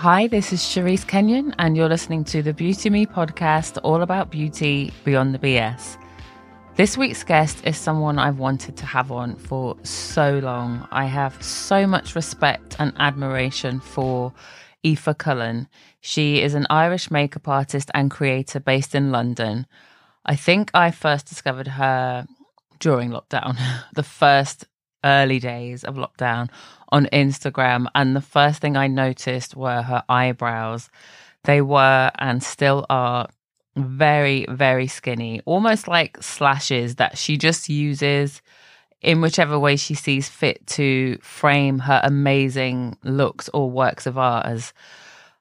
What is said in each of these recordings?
Hi, this is Cherise Kenyon, and you're listening to the Beauty Me podcast, all about beauty beyond the BS. This week's guest is someone I've wanted to have on for so long. I have so much respect and admiration for Aoife Cullen. She is an Irish makeup artist and creator based in London. I think I first discovered her during lockdown, the first early days of lockdown on Instagram. And the first thing I noticed were her eyebrows. They were and still are very, very skinny, almost like slashes that she just uses in whichever way she sees fit to frame her amazing looks or works of art, as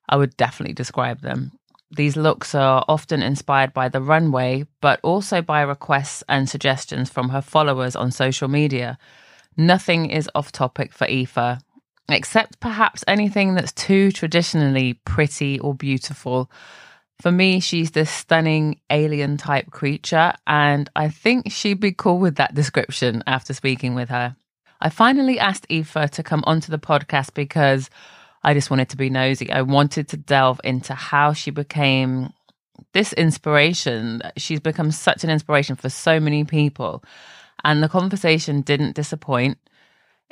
I would definitely describe them. These looks are often inspired by the runway, but also by requests and suggestions from her followers on social media. Nothing is off topic for Aoife, except perhaps anything that's too traditionally pretty or beautiful. For me, she's this stunning alien type creature, and I think she'd be cool with that description after speaking with her. I finally asked Aoife to come onto the podcast because I just wanted to be nosy. I wanted to delve into how she became this inspiration. She's become such an inspiration for so many people and the conversation didn't disappoint.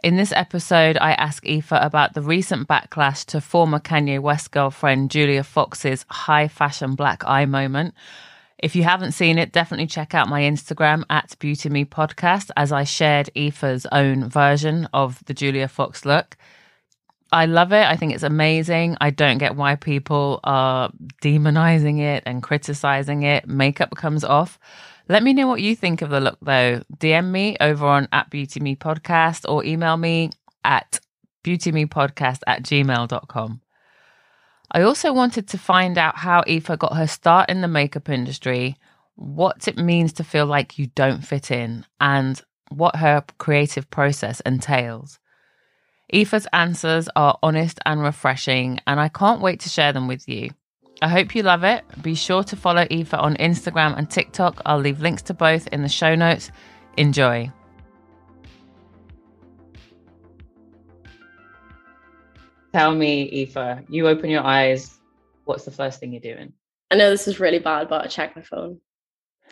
In this episode, I ask Aoife about the recent backlash to former Kanye West girlfriend Julia Fox's high fashion black eye moment. If you haven't seen it, definitely check out my Instagram at Beauty Me Podcast as I shared Aoife's own version of the Julia Fox look. I love it. I think it's amazing. I don't get why people are demonizing it and criticizing it. Makeup comes off. Let me know what you think of the look though. DM me over on at Beauty Me Podcast or email me at beautymepodcast at gmail.com. I also wanted to find out how Aoife got her start in the makeup industry, what it means to feel like you don't fit in, and what her creative process entails. Aoife's answers are honest and refreshing, and I can't wait to share them with you. I hope you love it. Be sure to follow Aoife on Instagram and TikTok. I'll leave links to both in the show notes. Enjoy. Tell me, Aoife, you open your eyes. What's the first thing you're doing? I know this is really bad, but I check my phone.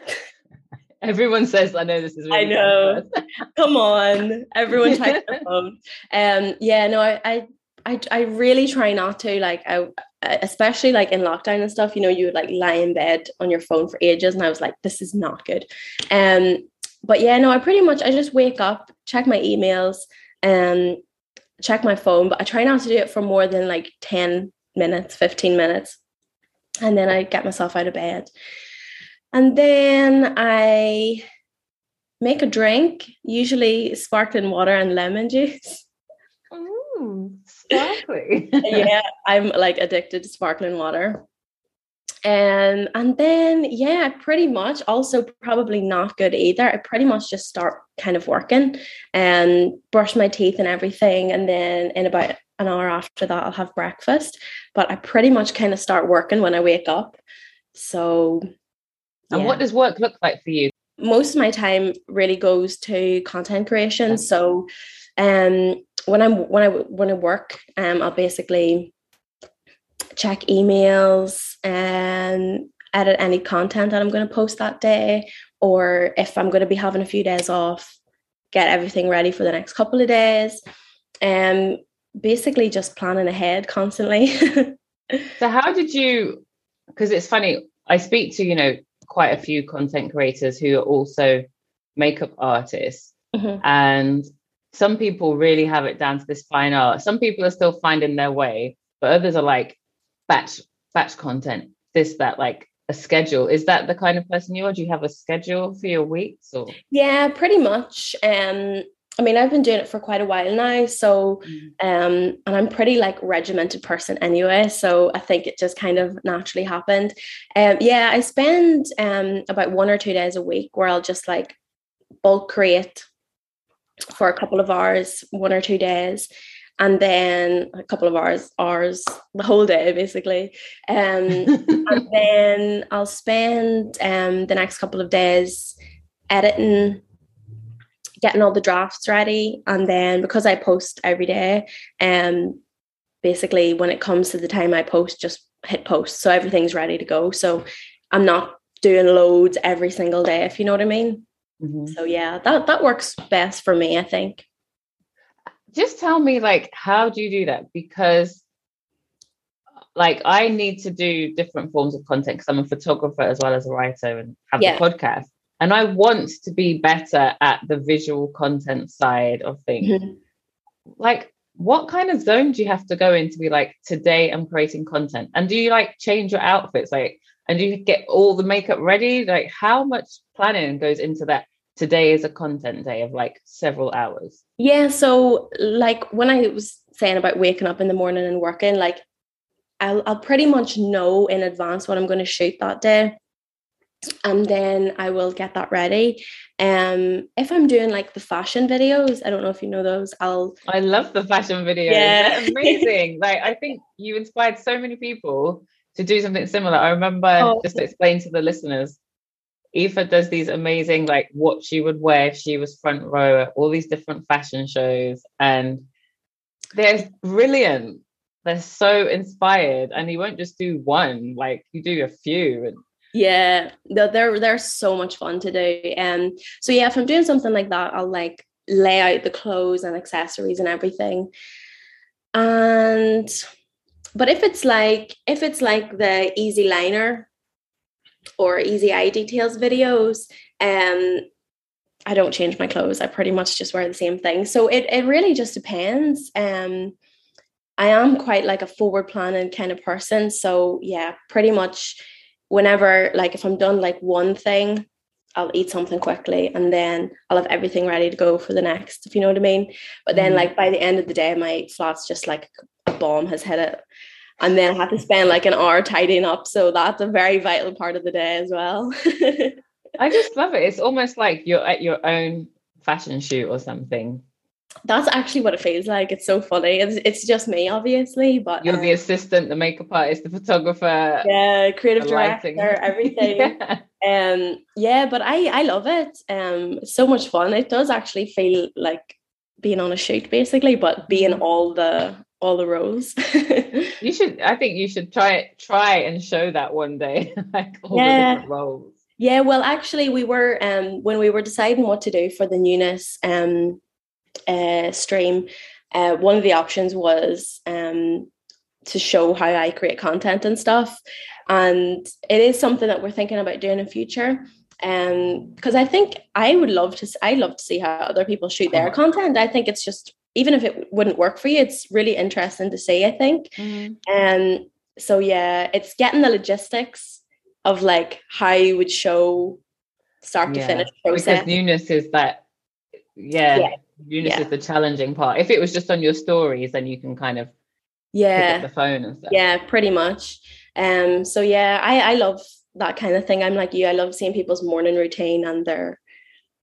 Everyone says, "I know this is." Really I know. Come on, everyone checks their phone. Um, yeah, no, I, I, I, I really try not to. Like, I, especially like in lockdown and stuff, you know, you would like lie in bed on your phone for ages, and I was like, this is not good. Um, but yeah, no, I pretty much I just wake up, check my emails, and um, check my phone, but I try not to do it for more than like 10 minutes, 15 minutes. And then I get myself out of bed. And then I make a drink, usually sparkling water and lemon juice. Ooh, sparkling. yeah, I'm like addicted to sparkling water. And and then yeah, pretty much also probably not good either. I pretty much just start kind of working and brush my teeth and everything. And then in about an hour after that, I'll have breakfast. But I pretty much kind of start working when I wake up. So And yeah. what does work look like for you? Most of my time really goes to content creation. So um when I'm when I when I work, um, I'll basically check emails and edit any content that I'm going to post that day, or if I'm going to be having a few days off, get everything ready for the next couple of days, and um, basically just planning ahead constantly. so how did you? Because it's funny, I speak to you know quite a few content creators who are also makeup artists, mm-hmm. and some people really have it down to this fine art. Some people are still finding their way, but others are like batch batch content, this, that, like a schedule. Is that the kind of person you are? Do you have a schedule for your weeks or yeah, pretty much. Um I mean, I've been doing it for quite a while now. So, mm. um, and I'm pretty like regimented person anyway. So I think it just kind of naturally happened. Um, yeah, I spend um about one or two days a week where I'll just like bulk create for a couple of hours, one or two days, and then a couple of hours, hours, the whole day basically. Um, and then I'll spend um, the next couple of days editing, getting all the drafts ready, and then because I post every day, um, basically when it comes to the time I post, just hit post. So everything's ready to go. So I'm not doing loads every single day, if you know what I mean. Mm-hmm. So yeah, that that works best for me, I think. Just tell me like how do you do that? Because like I need to do different forms of content because I'm a photographer as well as a writer and have yeah. the podcast. And I want to be better at the visual content side of things. Mm-hmm. Like what kind of zone do you have to go in to be like today i'm creating content and do you like change your outfits like and you get all the makeup ready like how much planning goes into that today is a content day of like several hours yeah so like when i was saying about waking up in the morning and working like i'll, I'll pretty much know in advance what i'm going to shoot that day and then I will get that ready. Um, if I'm doing like the fashion videos, I don't know if you know those. I'll. I love the fashion videos. Yeah. They're amazing. like I think you inspired so many people to do something similar. I remember oh. just explain to the listeners. Aoife does these amazing, like what she would wear if she was front row at all these different fashion shows, and they're brilliant. They're so inspired, and you won't just do one; like you do a few, and yeah, they're they're so much fun to do. Um, so yeah, if I'm doing something like that, I'll like lay out the clothes and accessories and everything. And but if it's like if it's like the easy liner or easy eye details videos, um, I don't change my clothes. I pretty much just wear the same thing. So it it really just depends. Um, I am quite like a forward planning kind of person. So yeah, pretty much whenever like if I'm done like one thing, I'll eat something quickly and then I'll have everything ready to go for the next, if you know what I mean. But then mm-hmm. like by the end of the day, my flat's just like a bomb has hit it. And then I have to spend like an hour tidying up. So that's a very vital part of the day as well. I just love it. It's almost like you're at your own fashion shoot or something that's actually what it feels like. It's so funny. It's, it's just me, obviously, but you're um, the assistant, the makeup artist, the photographer, yeah, creative director, lighting. everything. yeah. Um, yeah, but I I love it. Um, it's so much fun. It does actually feel like being on a shoot, basically, but being mm-hmm. all the all the roles. you should. I think you should try it. try and show that one day, like all yeah. the different roles. Yeah, well, actually, we were um when we were deciding what to do for the newness um uh, stream, uh, one of the options was um, to show how I create content and stuff. And it is something that we're thinking about doing in future. Um, because I think I would love to, I love to see how other people shoot their uh-huh. content. I think it's just, even if it wouldn't work for you, it's really interesting to see, I think. And mm-hmm. um, so, yeah, it's getting the logistics of like how you would show start yeah. to finish process. Because newness is that, yeah, yeah Eunice yeah. is the challenging part. If it was just on your stories, then you can kind of yeah the phone and stuff. Yeah, pretty much. Um. So yeah, I I love that kind of thing. I'm like you. I love seeing people's morning routine and their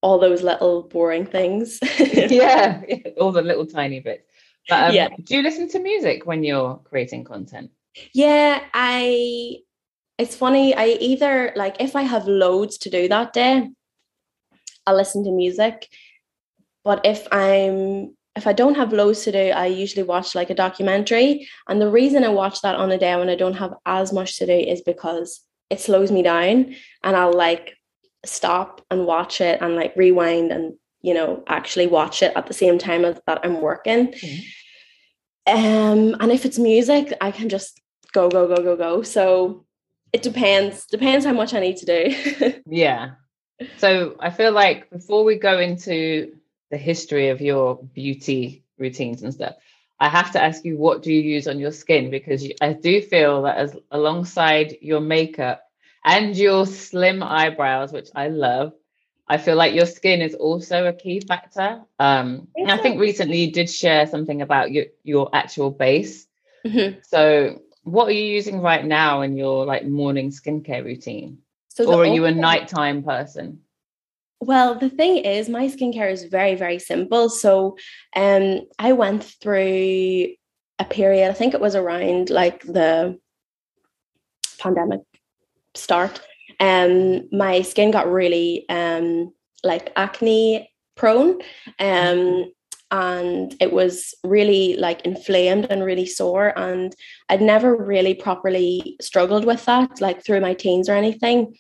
all those little boring things. yeah, all the little tiny bits. But, um, yeah. Do you listen to music when you're creating content? Yeah, I. It's funny. I either like if I have loads to do that day, I'll listen to music but if I'm if I don't have loads to do, I usually watch like a documentary. And the reason I watch that on a day when I don't have as much to do is because it slows me down and I'll like stop and watch it and like rewind and you know actually watch it at the same time as that I'm working. Mm-hmm. Um and if it's music, I can just go, go, go, go, go. So it depends. Depends how much I need to do. yeah. So I feel like before we go into the history of your beauty routines and stuff. I have to ask you, what do you use on your skin? Because I do feel that as alongside your makeup and your slim eyebrows, which I love, I feel like your skin is also a key factor. Um, and I think recently you did share something about your your actual base. Mm-hmm. So, what are you using right now in your like morning skincare routine? So or are you a nighttime person? Well, the thing is, my skincare is very, very simple. So, um, I went through a period. I think it was around like the pandemic start. Um, my skin got really um like acne prone. Um, and it was really like inflamed and really sore and I'd never really properly struggled with that like through my teens or anything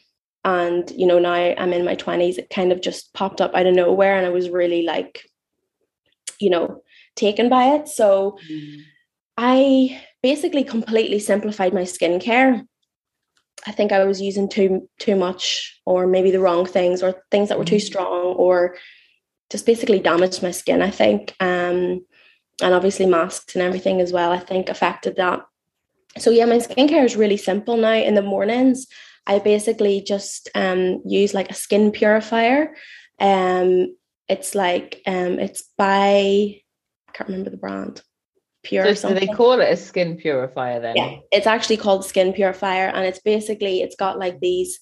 and you know now I'm in my 20s it kind of just popped up out of nowhere and I was really like you know taken by it so mm. I basically completely simplified my skincare I think I was using too too much or maybe the wrong things or things that were too mm. strong or just basically damaged my skin, I think. Um, and obviously masks and everything as well, I think affected that. So yeah, my skincare is really simple now. In the mornings, I basically just um, use like a skin purifier. Um, it's like um, it's by I can't remember the brand. Pure. So, so they call it a skin purifier then? Yeah, it's actually called skin purifier, and it's basically it's got like these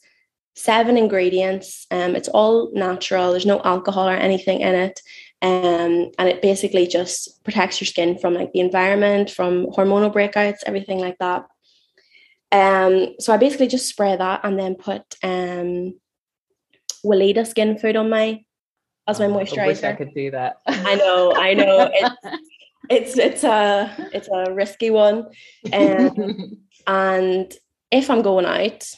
seven ingredients. Um, it's all natural. There's no alcohol or anything in it. Um, and it basically just protects your skin from like the environment, from hormonal breakouts, everything like that. Um, so I basically just spray that and then put um Weleda skin food on my as my moisturizer. I wish I could do that. I know, I know. It's it's it's a it's a risky one. Um, and if I'm going out,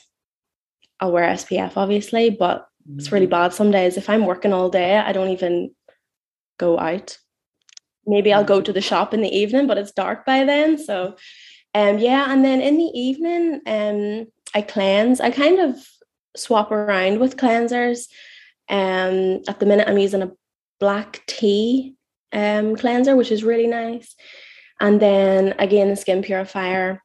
I'll wear SPF obviously, but it's really mm. bad some days. If I'm working all day, I don't even go out. Maybe I'll go to the shop in the evening, but it's dark by then. So um yeah, and then in the evening, um I cleanse. I kind of swap around with cleansers. Um at the minute I'm using a black tea um cleanser, which is really nice. And then again the skin purifier.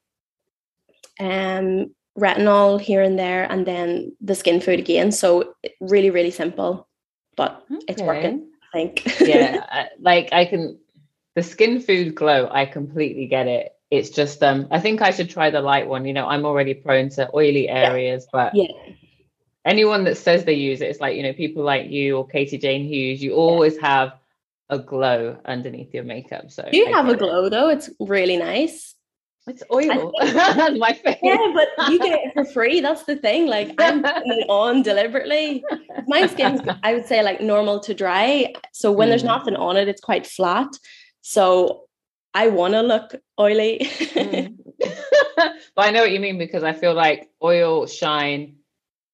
Um retinol here and there, and then the skin food again. So really, really simple, but okay. it's working. I think. yeah, like I can the skin food glow. I completely get it. It's just um, I think I should try the light one. You know, I'm already prone to oily areas, yeah. but yeah. Anyone that says they use it, it's like you know people like you or Katie Jane Hughes. You always have a glow underneath your makeup. So you have a glow it. though. It's really nice. It's oil. Think, my face. Yeah, but you get it for free. That's the thing. Like I'm putting it on deliberately. My skin's, I would say, like normal to dry. So when mm. there's nothing on it, it's quite flat. So I want to look oily. mm. but I know what you mean because I feel like oil shine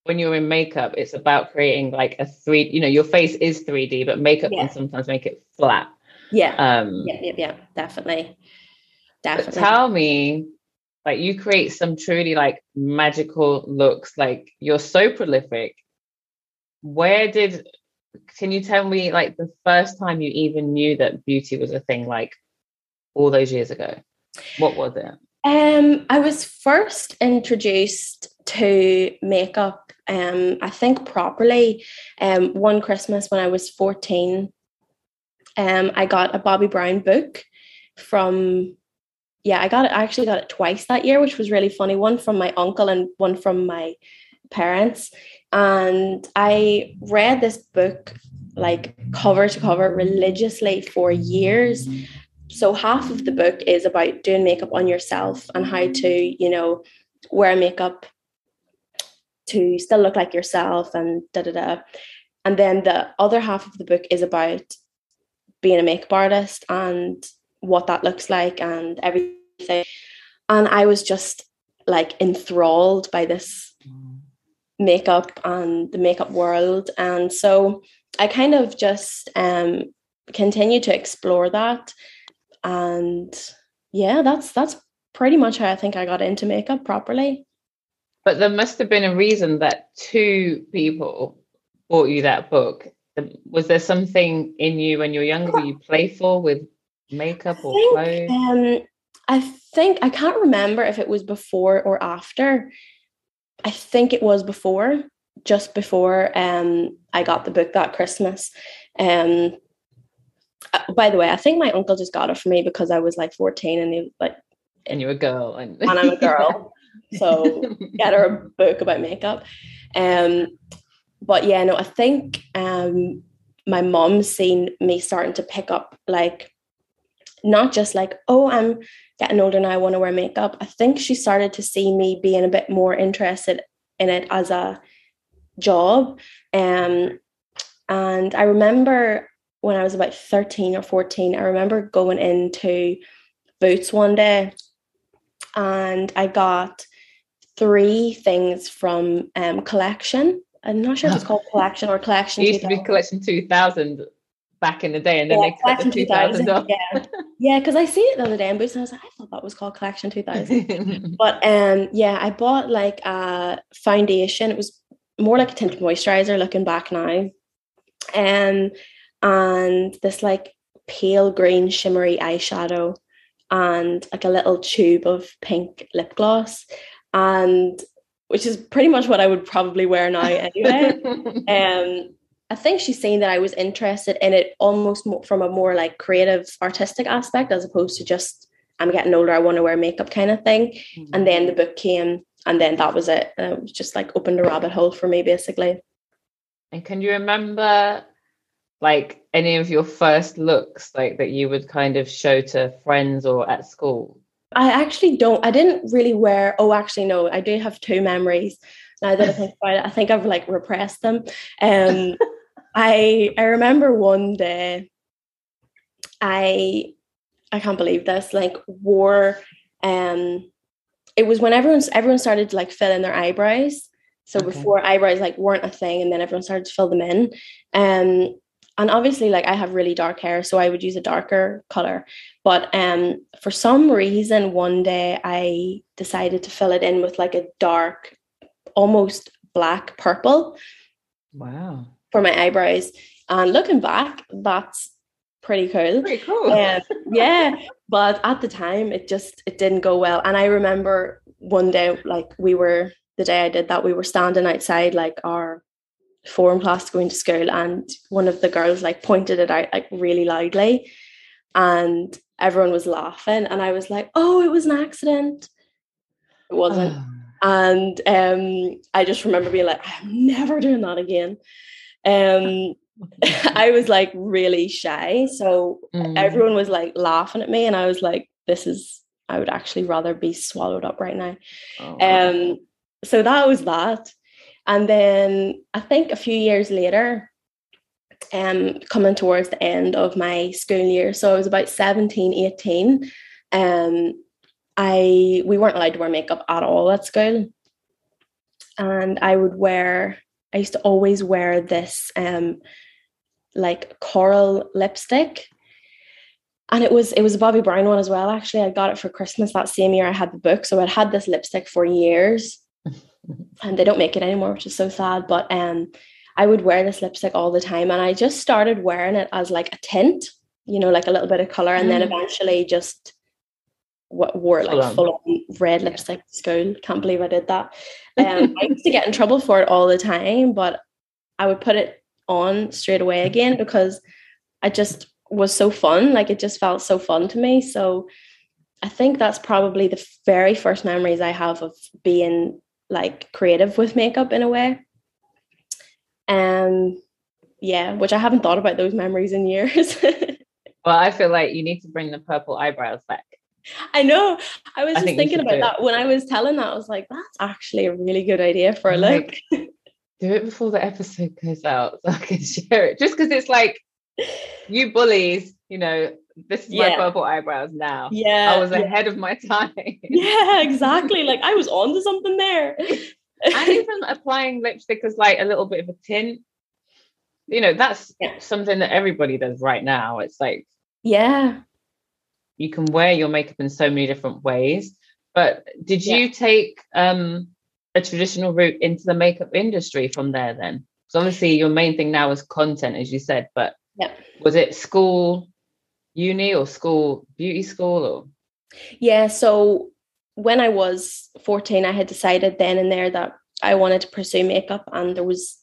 when you're in makeup, it's about creating like a three. You know, your face is 3D, but makeup yeah. can sometimes make it flat. Yeah. Um. Yeah. Yeah. Yeah. Definitely. Definitely. Tell me, like you create some truly like magical looks. Like you're so prolific. Where did can you tell me like the first time you even knew that beauty was a thing like all those years ago? What was it? Um, I was first introduced to makeup, um, I think properly, um, one Christmas when I was 14. Um, I got a Bobbi Brown book from yeah, I got it. I actually got it twice that year, which was really funny. One from my uncle and one from my parents. And I read this book like cover to cover religiously for years. So half of the book is about doing makeup on yourself and how to, you know, wear makeup to still look like yourself and da da da. And then the other half of the book is about being a makeup artist and what that looks like and everything. And I was just like enthralled by this makeup and the makeup world. And so I kind of just um continue to explore that. And yeah, that's that's pretty much how I think I got into makeup properly. But there must have been a reason that two people bought you that book. Was there something in you when you were younger? Were you playful with makeup or think, clothes? Um, I think I can't remember if it was before or after. I think it was before, just before um, I got the book that Christmas. Um, uh, by the way, I think my uncle just got it for me because I was like 14 and he like and you're a girl and, and I'm a girl. so get her a book about makeup. Um but yeah, no, I think um my mom's seen me starting to pick up like not just like, oh, I'm getting older now, I want to wear makeup. I think she started to see me being a bit more interested in it as a job. Um, and I remember when I was about 13 or 14, I remember going into Boots one day and I got three things from um, Collection. I'm not sure if it's called Collection or Collection. It used to be Collection 2000 back in the day, and then yeah, they the 2000, 2000 off. Yeah, yeah, because I seen it the other day in Boots, and I was like, I thought that was called Collection 2000. but um, yeah, I bought like a foundation. It was more like a tinted moisturizer. Looking back now, um, and this like pale green shimmery eyeshadow, and like a little tube of pink lip gloss, and which is pretty much what I would probably wear now anyway. um, I think she's saying that I was interested in it almost from a more like creative, artistic aspect as opposed to just I'm getting older, I want to wear makeup kind of thing. Mm-hmm. And then the book came, and then that was it. And it was just like opened a rabbit hole for me, basically. And can you remember like any of your first looks, like that you would kind of show to friends or at school? I actually don't. I didn't really wear. Oh, actually, no. I do have two memories. Now that I think about it, I think I've like repressed them. Um, I I remember one day I I can't believe this, like wore um it was when everyone's everyone started to like fill in their eyebrows. So okay. before eyebrows like weren't a thing and then everyone started to fill them in. Um and obviously like I have really dark hair, so I would use a darker color. But um for some reason one day I decided to fill it in with like a dark, almost black purple. Wow for my eyebrows. And looking back, that's pretty cool. Pretty cool. Um, yeah. But at the time it just it didn't go well. And I remember one day, like we were the day I did that, we were standing outside like our form class going to school and one of the girls like pointed it out like really loudly and everyone was laughing and I was like, oh, it was an accident. It wasn't. Oh. And um, I just remember being like, I'm never doing that again. Um, I was like really shy. So mm. everyone was like laughing at me, and I was like, this is, I would actually rather be swallowed up right now. Oh, um, so that was that. And then I think a few years later, um, coming towards the end of my school year, so I was about 17, 18. Um, I we weren't allowed to wear makeup at all at school. And I would wear I used to always wear this um like coral lipstick. And it was it was a Bobbi Brown one as well. Actually, I got it for Christmas that same year I had the book. So I'd had this lipstick for years. And they don't make it anymore, which is so sad. But um I would wear this lipstick all the time and I just started wearing it as like a tint, you know, like a little bit of color, and mm. then eventually just wore like full, full on red lipstick to school. Can't believe I did that. Um, I used to get in trouble for it all the time, but I would put it on straight away again because I just was so fun. Like it just felt so fun to me. So I think that's probably the very first memories I have of being like creative with makeup in a way. Um yeah, which I haven't thought about those memories in years. well, I feel like you need to bring the purple eyebrows back. I know. I was I just thinking about that when I was telling that. I was like, that's actually a really good idea for a look. do it before the episode goes out so I can share it. Just because it's like you bullies, you know, this is yeah. my purple eyebrows now. Yeah. I was yeah. ahead of my time. yeah, exactly. Like I was on to something there. and even applying lipstick as like a little bit of a tint. You know, that's yeah. something that everybody does right now. It's like yeah you can wear your makeup in so many different ways. But did you take um, a traditional route into the makeup industry from there then? So obviously your main thing now is content, as you said, but yeah. was it school, uni or school, beauty school or? Yeah, so when I was 14, I had decided then and there that I wanted to pursue makeup and there was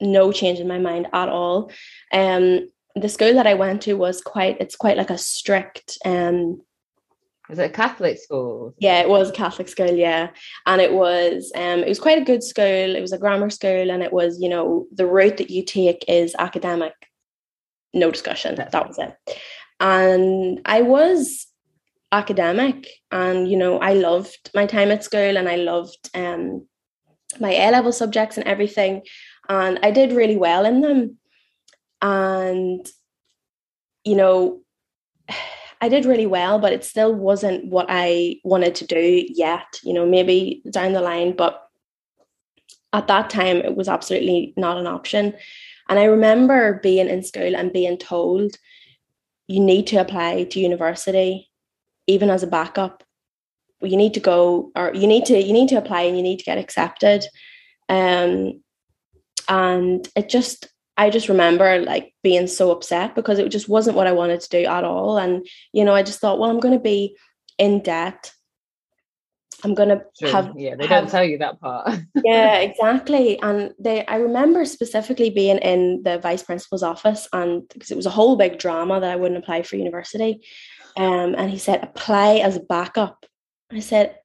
no change in my mind at all. Um, the school that I went to was quite it's quite like a strict um was it a Catholic school? Yeah, it was a Catholic school, yeah. And it was um it was quite a good school. It was a grammar school and it was, you know, the route that you take is academic. No discussion. That's that was it. And I was academic and you know, I loved my time at school and I loved um my A level subjects and everything. And I did really well in them. And you know, I did really well, but it still wasn't what I wanted to do yet, you know, maybe down the line. But at that time, it was absolutely not an option. And I remember being in school and being told you need to apply to university, even as a backup. You need to go, or you need to you need to apply and you need to get accepted. Um, and it just I just remember like being so upset because it just wasn't what I wanted to do at all. And, you know, I just thought, well, I'm going to be in debt. I'm going to sure. have. Yeah, they have, don't tell you that part. yeah, exactly. And they, I remember specifically being in the vice principal's office and because it was a whole big drama that I wouldn't apply for university. Um, and he said, apply as a backup. I said,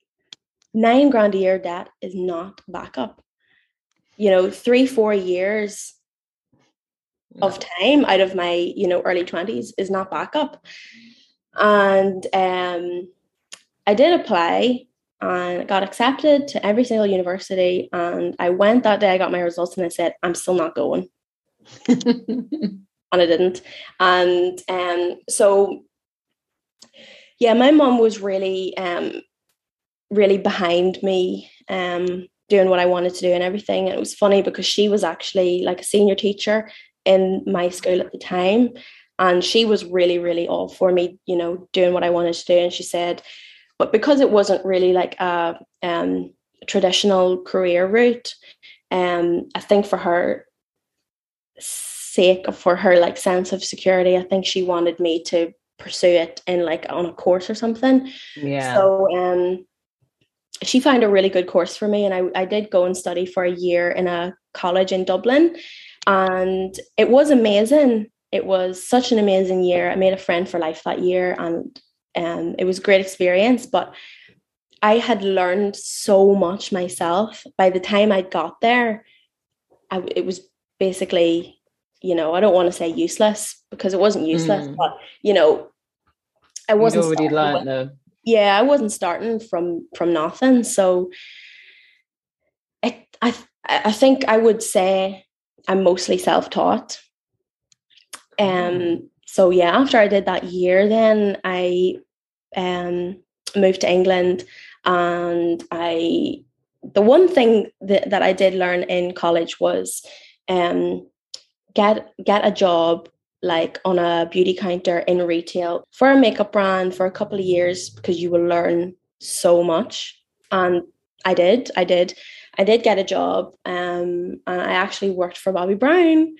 nine grand a year debt is not backup. You know, three, four years of time out of my you know early 20s is not backup and um i did apply and got accepted to every single university and i went that day i got my results and i said i'm still not going. And i didn't. And um so yeah my mom was really um really behind me um doing what I wanted to do and everything. And it was funny because she was actually like a senior teacher in my school at the time and she was really really all for me you know doing what i wanted to do. And she said but because it wasn't really like a um, traditional career route um, i think for her sake for her like sense of security i think she wanted me to pursue it in like on a course or something yeah so um she found a really good course for me and I, I did go and study for a year in a college in dublin and it was amazing. It was such an amazing year. I made a friend for life that year, and um, it was a great experience. But I had learned so much myself. By the time I got there, I, it was basically, you know, I don't want to say useless because it wasn't useless, mm. but you know, I wasn't already learned though. Yeah, I wasn't starting from from nothing. So, it, I I think I would say I'm mostly self-taught. Mm-hmm. Um so yeah, after I did that year then I um moved to England and I the one thing that, that I did learn in college was um get get a job like on a beauty counter in retail for a makeup brand for a couple of years because you will learn so much and I did I did I did get a job. Um, and I actually worked for Bobbi Brown.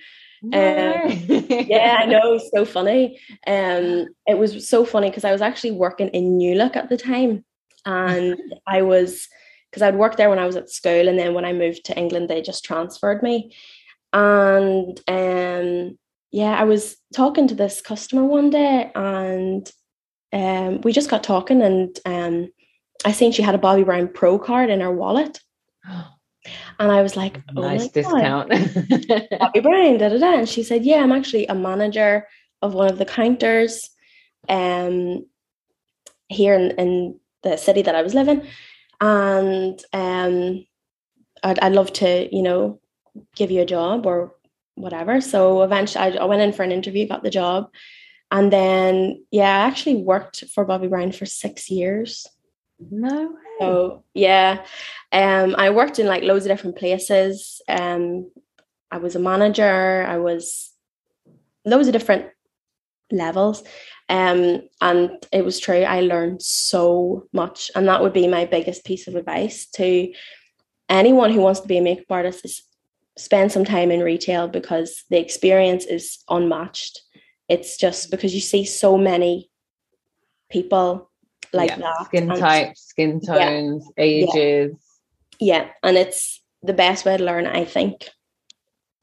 Um, yeah, I know, so funny. Um, it was so funny because I was actually working in New Look at the time, and I was because I'd worked there when I was at school, and then when I moved to England, they just transferred me. And um, yeah, I was talking to this customer one day, and um, we just got talking, and um, I seen she had a Bobbi Brown Pro card in her wallet. And I was like, oh nice discount. Bobbi Brown, da da da. And she said, Yeah, I'm actually a manager of one of the counters um here in, in the city that I was living. And um I'd, I'd love to, you know, give you a job or whatever. So eventually I, I went in for an interview, got the job. And then, yeah, I actually worked for Bobbi Brown for six years. No. So yeah, um, I worked in like loads of different places. Um, I was a manager. I was loads of different levels. Um, and it was true. I learned so much, and that would be my biggest piece of advice to anyone who wants to be a makeup artist: is spend some time in retail because the experience is unmatched. It's just because you see so many people like yeah. that. Skin and, types, skin tones, yeah. ages. Yeah. yeah. And it's the best way to learn, I think.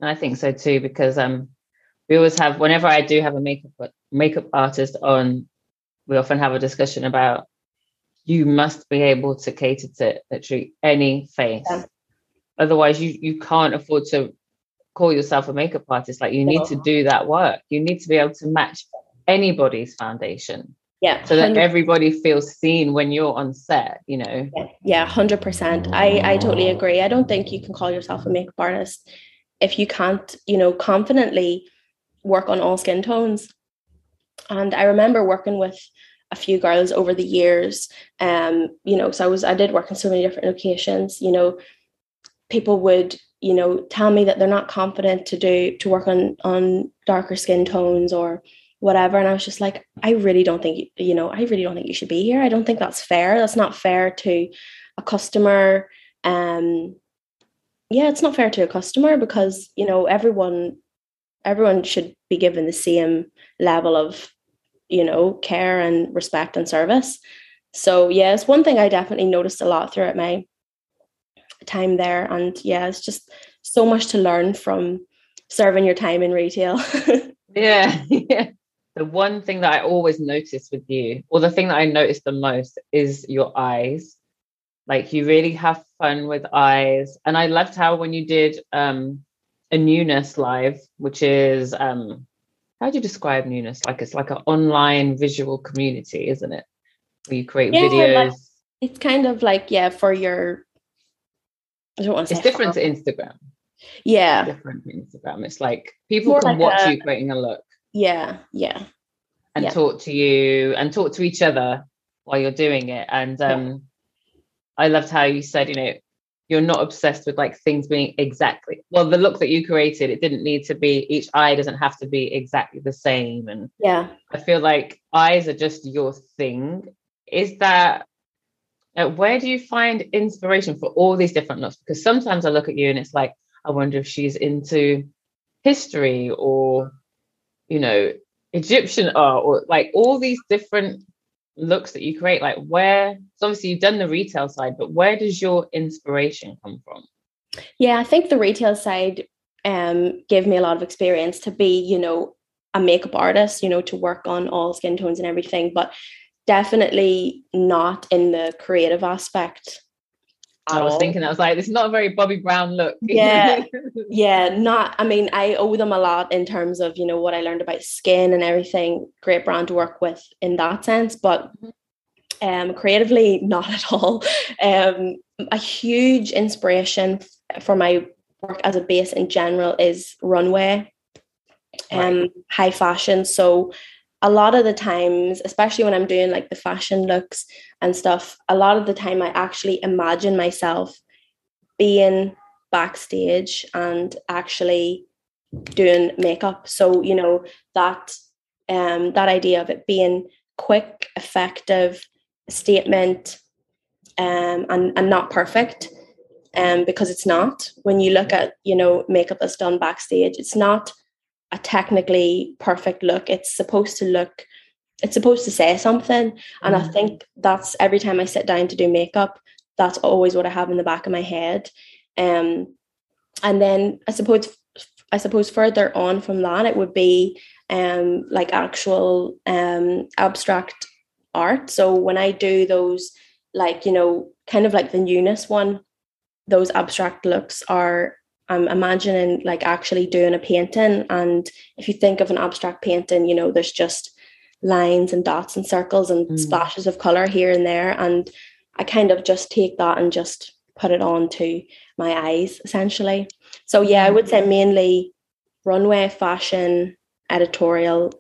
I think so too, because um we always have whenever I do have a makeup makeup artist on, we often have a discussion about you must be able to cater to literally any face. Yeah. Otherwise you you can't afford to call yourself a makeup artist. Like you need to do that work. You need to be able to match anybody's foundation yeah so that 100%. everybody feels seen when you're on set you know yeah 100% i i totally agree i don't think you can call yourself a makeup artist if you can't you know confidently work on all skin tones And I remember working with a few girls over the years. Um, you know, so I was I did work in so many different locations. You know, people would you know tell me that they're not confident to do to work on on darker skin tones or whatever. And i was just like i really don't think you know i really don't think you should be here. I don't think that's fair. That's not fair to a customer. Um yeah it's not fair to a customer because you know everyone everyone should be given the same level of you know care and respect and service. So yeah it's one thing i definitely noticed a lot throughout my time there. And yeah it's just so much to learn from serving your time in retail. Yeah yeah the one thing that i always notice with you or the thing that i notice the most is your eyes like you really have fun with eyes and i loved how when you did um a newness live which is um how do you describe newness like it's like an online visual community isn't it where you create yeah, videos like, it's kind of like yeah for your I don't want to. It's different to Instagram. Yeah, it's different to Instagram. It's like people More can like watch a, you creating a look. Yeah, yeah, and yeah. talk to you and talk to each other while you're doing it. And um, yeah. I loved how you said, you know, you're not obsessed with like things being exactly well. The look that you created, it didn't need to be. Each eye doesn't have to be exactly the same. And yeah, I feel like eyes are just your thing. Is that uh, where do you find inspiration for all these different looks? Because sometimes I look at you and it's like, I wonder if she's into history or, you know, Egyptian art or like all these different looks that you create. Like, where, so obviously you've done the retail side, but where does your inspiration come from? Yeah, I think the retail side um, gave me a lot of experience to be, you know, a makeup artist, you know, to work on all skin tones and everything. But definitely not in the creative aspect. I was all. thinking, I was like, this is not a very Bobbi Brown look. Yeah. yeah. Not, I mean, I owe them a lot in terms of, you know, what I learned about skin and everything. Great brand to work with in that sense. But mm-hmm. um, creatively, not at all. Um, a huge inspiration for my work as a base in general is runway um right. high fashion so a lot of the times, especially when I'm doing like the fashion looks and stuff, a lot of the time I actually imagine myself being backstage and actually doing makeup. So, you know, that um that idea of it being quick, effective, statement, um, and, and not perfect. Um, because it's not. When you look at, you know, makeup that's done backstage, it's not a technically perfect look. It's supposed to look, it's supposed to say something. And mm-hmm. I think that's every time I sit down to do makeup, that's always what I have in the back of my head. Um, and then I suppose I suppose further on from that, it would be um, like actual um, abstract art. So when I do those, like you know, kind of like the newness one, those abstract looks are I'm imagining like actually doing a painting. And if you think of an abstract painting, you know, there's just lines and dots and circles and mm. splashes of color here and there. And I kind of just take that and just put it on to my eyes essentially. So yeah, I would say mm. mainly runway fashion, editorial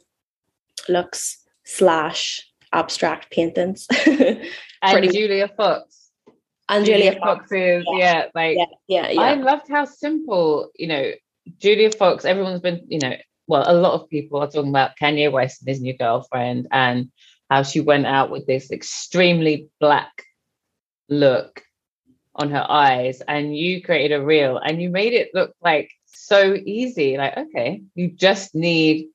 looks slash abstract paintings. and Julia Fox and Julia, Fox, is yeah. yeah, like yeah, yeah, yeah. I loved how simple, you know, Julia Fox, everyone's been, you know, well, a lot of people are talking about Kanye West and his new girlfriend and how she went out with this extremely black look on her eyes and you created a reel and you made it look like so easy like okay you just need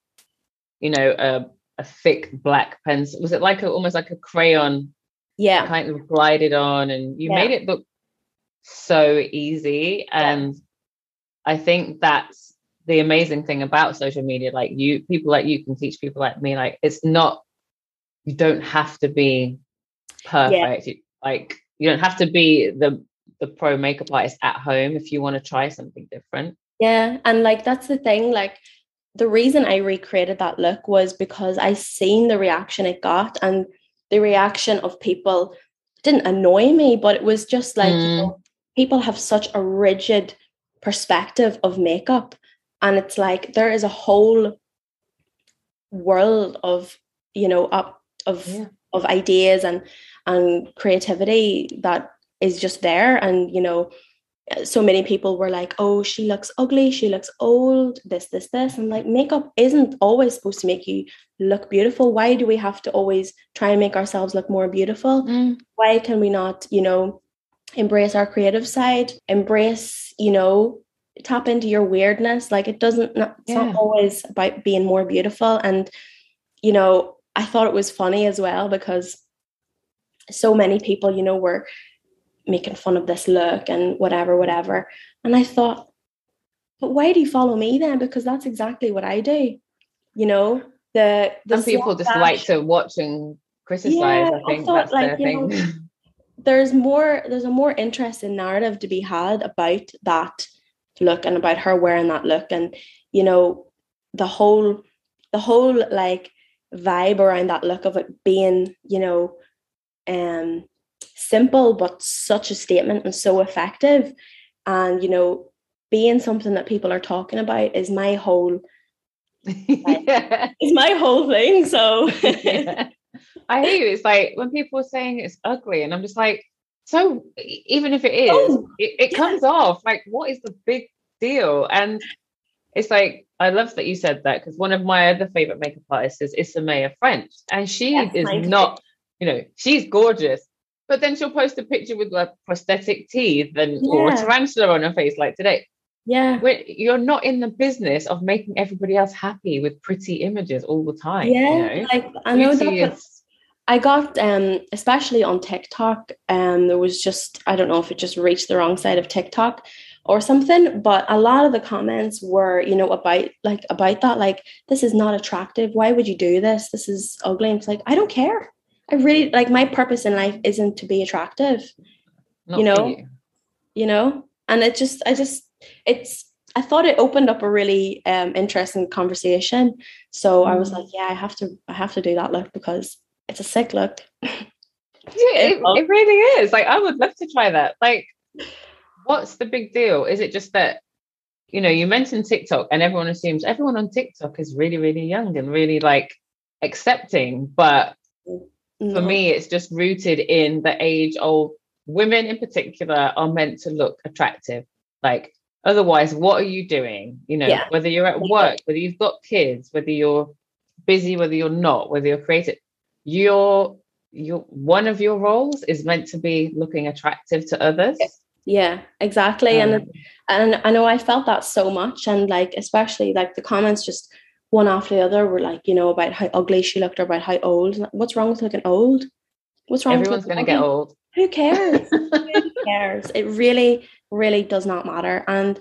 you know a, a thick black pencil was it like a, almost like a crayon yeah kind of glided on and you yeah. made it look so easy and yeah. i think that's the amazing thing about social media like you people like you can teach people like me like it's not you don't have to be perfect yeah. like you don't have to be the the pro makeup artist at home if you want to try something different yeah and like that's the thing like the reason i recreated that look was because i seen the reaction it got and the reaction of people didn't annoy me, but it was just like mm. you know, people have such a rigid perspective of makeup. And it's like there is a whole world of you know up of yeah. of ideas and and creativity that is just there and you know so many people were like oh she looks ugly she looks old this this this and like makeup isn't always supposed to make you look beautiful. Why do we have to always try and make ourselves look more beautiful? Mm. why can we not you know embrace our creative side? Embrace you know tap into your weirdness. Like it doesn't it's yeah. not always about being more beautiful. And you know i thought it was funny as well because so many people you know were making fun of this look and whatever whatever. And i thought but why do you follow me then? Because that's exactly what i do you know the, the some people just like to watch and criticize yeah, i think thought, that's like, their thing. know, there's more there's a more interesting narrative to be had about that look and about her wearing that look. And you know the whole the whole like vibe around that look of it being you know um simple but such a statement and so effective. And you know being something that people are talking about is my whole yeah. is my whole thing so yeah. i hate you it's like when people are saying it's ugly and i'm just like so even if it is oh, it, it yeah. comes off like what is the big deal and it's like I love that you said that because one of my other favorite makeup artists is Isamaya Ffrench, and she yes, is not, you know, she's gorgeous, but then she'll post a picture with like prosthetic teeth and yeah. or a tarantula on her face, like today. Yeah, you're not in the business of making everybody else happy with pretty images all the time. Yeah, you know? like I know that. Is... I got um especially on TikTok, um there was just I don't know if it just reached the wrong side of TikTok, or something but a lot of the comments were you know about like about that like this is not attractive why would you do this this is ugly and it's like i don't care i really like my purpose in life isn't to be attractive not you know you. you know and it just i just it's i thought it opened up a really um interesting conversation so mm. i was mm. like yeah i have to i have to do that look because it's a sick look yeah, it, it really is like i would love to try that like what's the big deal? Is it just that, you know, you mentioned TikTok and everyone assumes everyone on TikTok is really, really young and really like accepting. But no. for me, it's just rooted in the age old women in particular are meant to look attractive. Like, otherwise, what are you doing? You know, yeah. whether you're at work, whether you've got kids, whether you're busy, whether you're not, whether you're creative, you're your one of your roles is meant to be looking attractive to others. Yeah. Exactly. Um, and and i know i felt that so much. And like especially like the comments just one after the other were like you know about how ugly she looked or about how old. What's wrong with looking old? What's wrong everyone's gonna get old. Who cares cares it really really does not matter and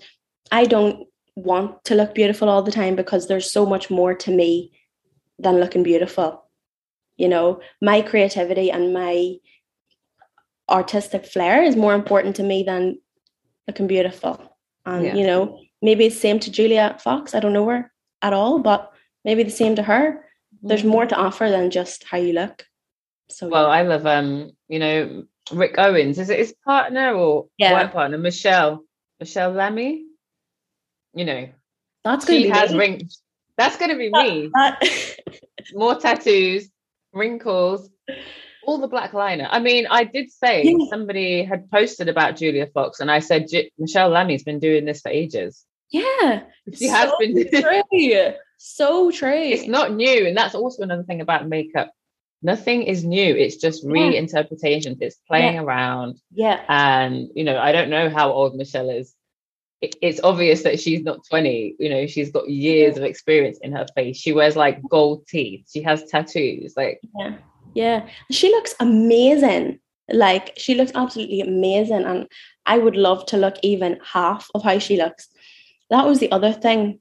i don't want to look beautiful all the time because there's so much more to me than looking beautiful you know my creativity and my artistic flair is more important to me than looking beautiful. And yeah. you know, maybe it's same to Julia Fox. I don't know her at all, but maybe the same to her. There's more to offer than just how you look. So well, I love um, you know, Rick Owens. Is it his partner or yeah. wife partner? Michelle. Michelle Lamy. You know. That's gonna she has rings. That's gonna be me. More tattoos, wrinkles all the black liner. I mean, I did say yeah. somebody had posted about Julia Fox, and I said Michelle Lamy's been doing this for ages. Yeah, she so has been. True. so true. It's not new, and that's also another thing about makeup. Nothing is new. It's just reinterpretations. It's playing yeah. around. Yeah. And you know, I don't know how old Michelle is. it's obvious that she's not 20 you know she's got years of experience in her face she wears like gold teeth she has tattoos like yeah yeah. She looks amazing. Like she looks absolutely amazing. And I would love to look even half of how she looks. That was the other thing.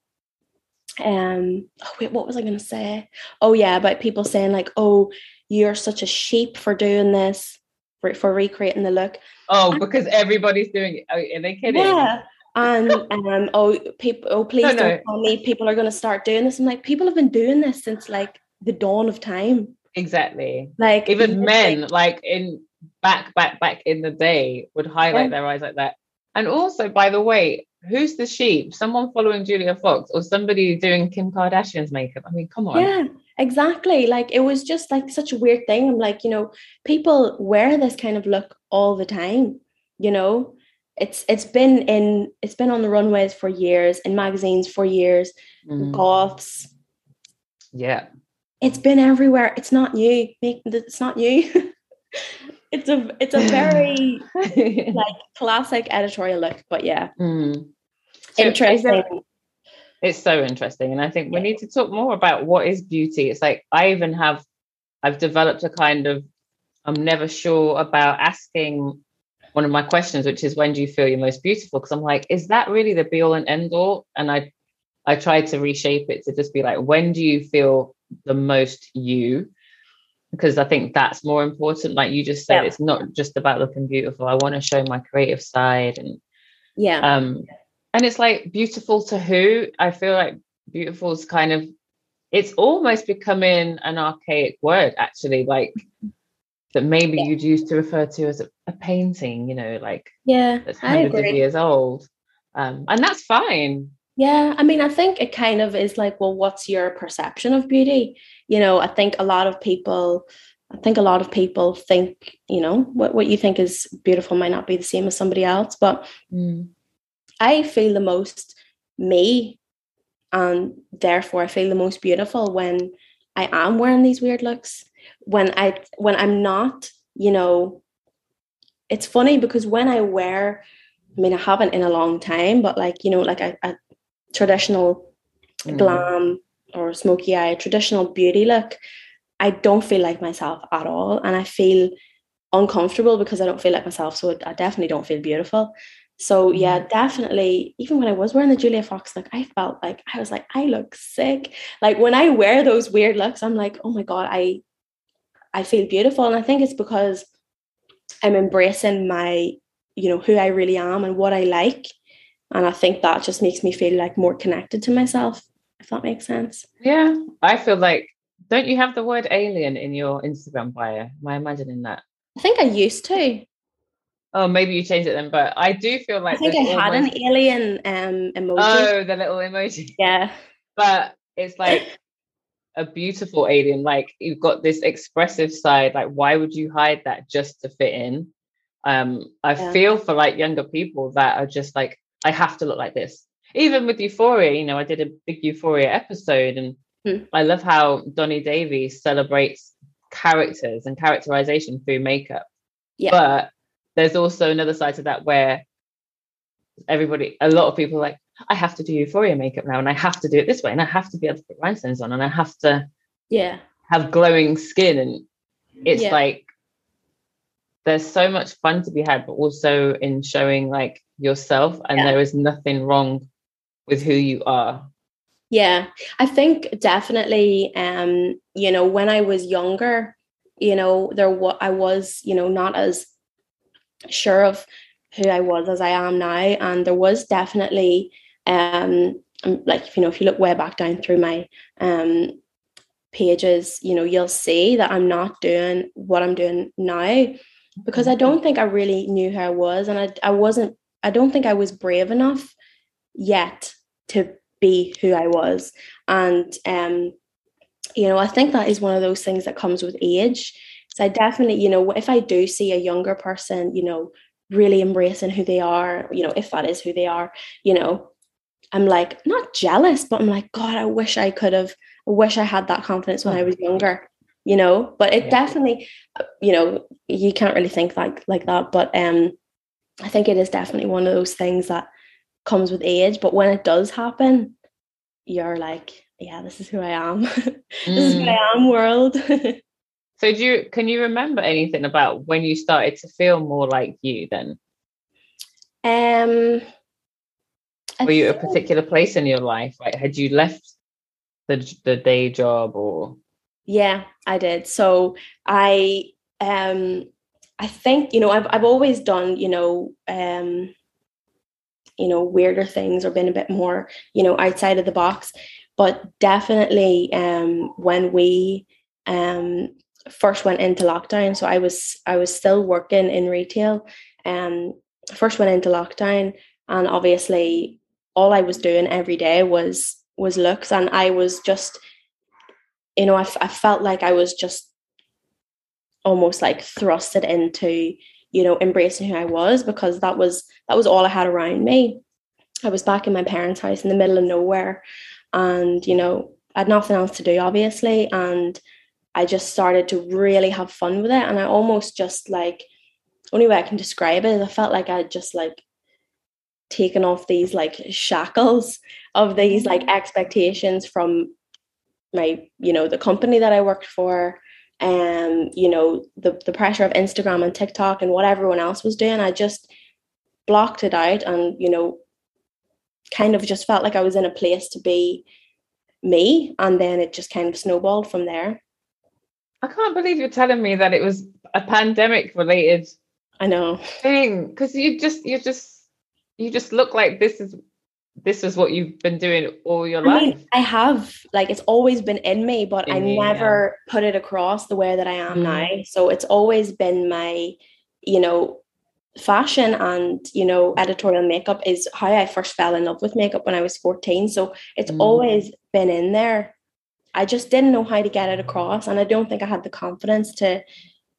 Um, oh wait, what was I gonna say? Oh yeah, about people saying like, oh, you're such a sheep for doing this, for, for recreating the look. Oh, and, because everybody's doing it. Are they kidding? Yeah. and um, oh, people, oh, please no, don't no. tell me people are going to start doing this. I'm like, people have been doing this since like the dawn of time. Exactly. Like even men, like, like in back, back, back in the day, would highlight yeah. their eyes like that. And also, by the way, who's the sheep? Someone following Julia Fox or somebody doing Kim Kardashian's makeup? I mean, come on. Yeah, exactly. Like it was just like such a weird thing. I'm like, you know, people wear this kind of look all the time, you know. It's it's been in it's been on the runways for years, in magazines for years, mm. goths. Yeah. It's been everywhere. It's not new. It's not new. it's a it's a very like classic editorial look, but yeah. Mm. So interesting. It's so interesting. And I think we need to talk more about what is beauty. It's like I even have I've developed a kind of I'm never sure about asking one of my questions, which is when do you feel you're most beautiful? Because I'm like, is that really the be all and end all? And I I tried to reshape it to just be like, when do you feel the most you? because I think that's more important. Like you just said, yeah. it's not just about looking beautiful. I want to show my creative side and yeah. Um, and it's like beautiful to who? I feel like beautiful is kind of it's almost becoming an archaic word, actually, like that maybe yeah. you'd used to refer to as a, a, painting, you know, like yeah, that's hundreds of years old. Um, and that's fine. Yeah, I mean, I think it kind of is like, well, what's your perception of beauty? You know, I think a lot of people, I think a lot of people think, you know, what, what you think is beautiful might not be the same as somebody else. But mm. I feel the most me, and therefore I feel the most beautiful when I am wearing these weird looks. When I when I'm not, you know, it's funny because when I wear I mean, I haven't in a long time, but like, you know, like a, a traditional mm. glam or smoky eye, traditional beauty look, I don't feel like myself at all. And I feel uncomfortable because I don't feel like myself. So I definitely don't feel beautiful. So yeah, mm. definitely. Even when I was wearing the Julia Fox look, I felt like I was like, I look sick. Like when I wear those weird looks, I'm like, oh my god, I, I feel beautiful, and I think it's because I'm embracing my, you know, who I really am and what I like, and I think that just makes me feel like more connected to myself, if that makes sense. Yeah. I feel like, don't you have the word alien in your Instagram bio? Am I imagining that? I think I used to. Oh, maybe you changed it then, but I do feel like I think I had almost... an alien um emoji. Oh, the little emoji. Yeah. But it's like a beautiful alien. Like you've got this expressive side. Like, why would you hide that just to fit in? Um, I yeah. feel for like younger people that are just like, I have to look like this. Even with Euphoria, you know, I did a big Euphoria episode, and hmm. I love how Donni Davies celebrates characters and characterization through makeup. Yeah. But there's also another side to that where everybody, a lot of people like, I have to do Euphoria makeup now, and I have to do it this way, and I have to be able to put rhinestones on, and I have to, yeah, have glowing skin, and it's yeah. like there's so much fun to be had, but also in showing like yourself and yeah. there is nothing wrong with who you are yeah i think definitely um you know when i was younger you know there what i was you know not as sure of who i was as i am now and there was definitely um, um like you know if you look way back down through my um pages you know you'll see that i'm not doing what i'm doing now because i don't think i really knew who i was and i, I wasn't I don't think I was brave enough yet to be who I was. And um, you know, I think that is one of those things that comes with age. So I definitely, you know, if I do see a younger person, you know, really embracing who they are, you know, if that is who they are, you know, I'm like not jealous, but I'm like, God, I wish I could have, I wish I had that confidence when I was younger, you know. But it yeah. definitely, you know, you can't really think like like that. But um, I think it is definitely one of those things that comes with age. But when it does happen, you're like, yeah, this is who I am. this mm. is who I am, world. so do you can you remember anything about when you started to feel more like you then? Um were you at a particular place in your life? Like had you left the the day job or yeah, I did. So I um I think you know I've I've always done you know um, you know weirder things or been a bit more you know outside of the box, but definitely um, when we um, first went into lockdown, so I was I was still working in retail. Um, first went into lockdown. and obviously all I was doing every day was was looks and I was just you know I, I felt like I was just almost like thrusted into you know embracing who I was because that was that was all I had around me I was back in my parents house in the middle of nowhere and you know I had nothing else to do obviously and I just started to really have fun with it and I almost just like only way I can describe it is I felt like I just like taken off these like shackles of these like mm-hmm. expectations from my you know the company that I worked for and you know the the pressure of Instagram and TikTok and what everyone else was doing I just blocked it out and you know kind of just felt like I was in a place to be me and then it just kind of snowballed from there I can't believe you're telling me that it was a pandemic related I know thing because you just you just you just look like this is this is what you've been doing all your I life. Mean, I have like it's always been in me, but in I me, never yeah. put it across the way that I am mm. now. So it's always been my, you know, fashion and you know editorial makeup is how I first fell in love with makeup when I was 14. So it's mm. always been in there. I just didn't know how to get it across, and I don't think I had the confidence to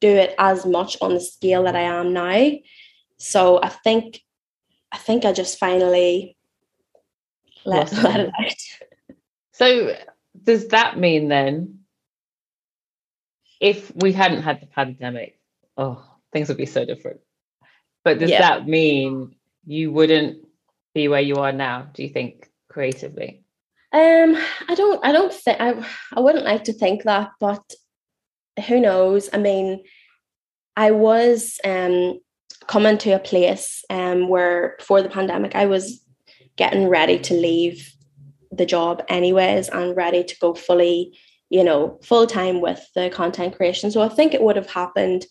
do it as much on the scale that I am now. So I think I think I just finally let, let it out. So does that mean then if we hadn't had the pandemic, oh, things would be so different. But does yeah. that mean you wouldn't be where you are now, do you think, creatively? Um, I don't I don't think I I wouldn't like to think that, but who knows? I mean, I was um coming to a place um, where before the pandemic, I was getting ready to leave the job anyways and ready to go fully, you know, full time with the content creation. So I think it would have happened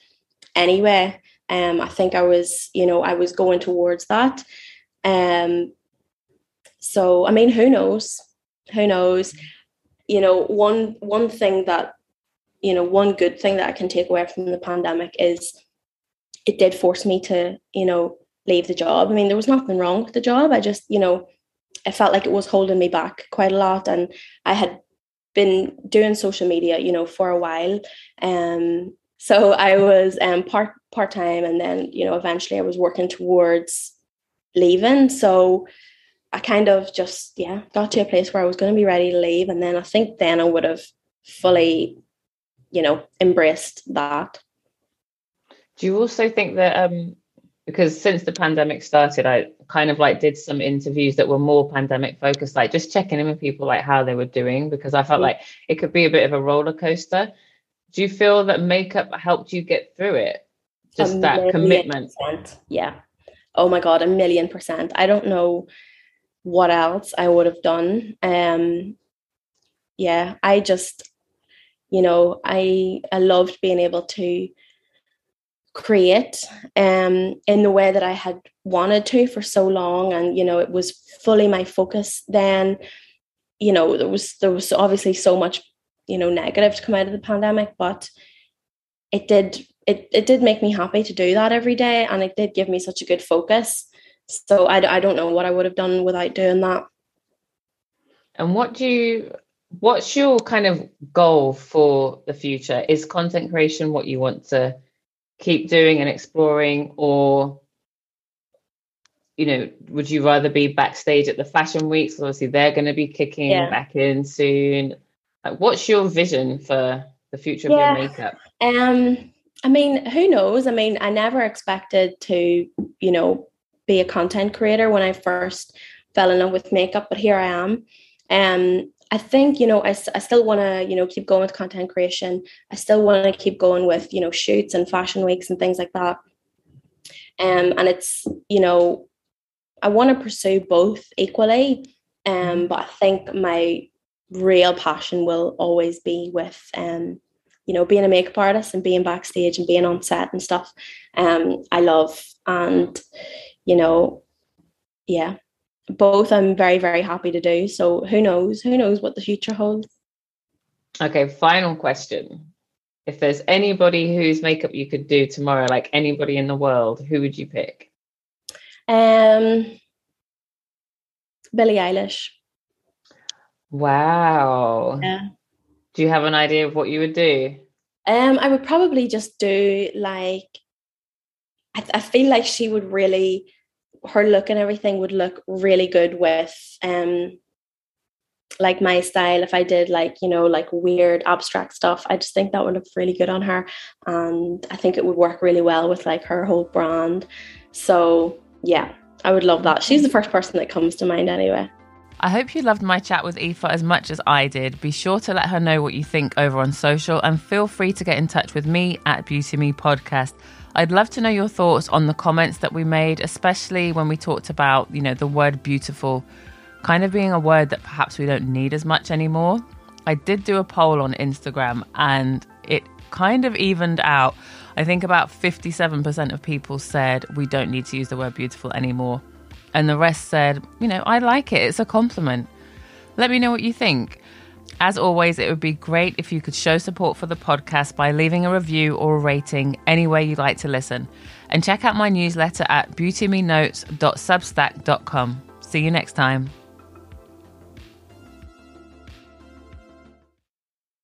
anyway. Um, I think I was, you know, I was going towards that. Um, so I mean, who knows? Who knows? You know, one one thing that, you know, one good thing that I can take away from the pandemic is it did force me to, you know, leave the job. I mean, there was nothing wrong with the job. I just, you know, I felt like it was holding me back quite a lot. And I had been doing social media, you know, for a while. Um, so I was um, part part time, and then you know, eventually I was working towards leaving. So I kind of just yeah got to a place where I was going to be ready to leave, and then I think then I would have fully, you know, embraced that. Do you also think that um, because since the pandemic started, I kind of like did some interviews that were more pandemic focused, like just checking in with people like how they were doing, because I felt mm. like it could be a bit of a roller coaster. Do you feel that makeup helped you get through it? Just that commitment. Percent. Yeah. Oh my god, a million percent. I don't know what else I would have done. Um yeah, I just you know, I I loved being able to create um, in the way that I had wanted to for so long. And, you know, it was fully my focus then. You know, there was there was obviously so much, you know, negative to come out of the pandemic, but it did it, it did make me happy to do that every day and it did give me such a good focus. So I, I don't know what I would have done without doing that. And what do you what's your kind of goal for the future? Is content creation what you want to keep doing and exploring or you know would you rather be backstage at the fashion weeks obviously they're going to be kicking yeah. back in soon like, what's your vision for the future yeah. of your makeup um i mean who knows i mean i never expected to you know be a content creator when i first fell in love with makeup but here i am um I think, you know, I, I still want to, you know, keep going with content creation. I still want to keep going with, you know, shoots and fashion weeks and things like that. Um, and it's, you know, I want to pursue both equally. Um, but I think my real passion will always be with, um, you know, being a makeup artist and being backstage and being on set and stuff. Um, I love and, you know, yeah, both I'm very, very happy to do. So who knows? Who knows what the future holds? Okay, final question. If there's anybody whose makeup you could do tomorrow, like anybody in the world, who would you pick? Um Billie Eilish. Wow. Yeah. Do you have an idea of what you would do? Um, I would probably just do like I, I feel like she would really her look and everything would look really good with um like my style. If i did like you know like weird abstract stuff i just think that would look really good on her. And i think it would work really well with like her whole brand. So yeah i would love that. She's the first person that comes to mind anyway. I hope you loved my chat with Aoife as much as I did. Be sure to let her know what you think over on social and feel free to get in touch with me at Beauty Me Podcast. I'd love to know your thoughts on the comments that we made, especially when we talked about, you know, the word beautiful kind of being a word that perhaps we don't need as much anymore. I did do a poll on Instagram and it kind of evened out. I think about 57% of people said we don't need to use the word beautiful anymore. And the rest said, you know, I like it. It's a compliment. Let me know what you think. As always, it would be great if you could show support for the podcast by leaving a review or a rating anywhere you'd like to listen. And check out my newsletter at beautymenotes.substack.com. See you next time.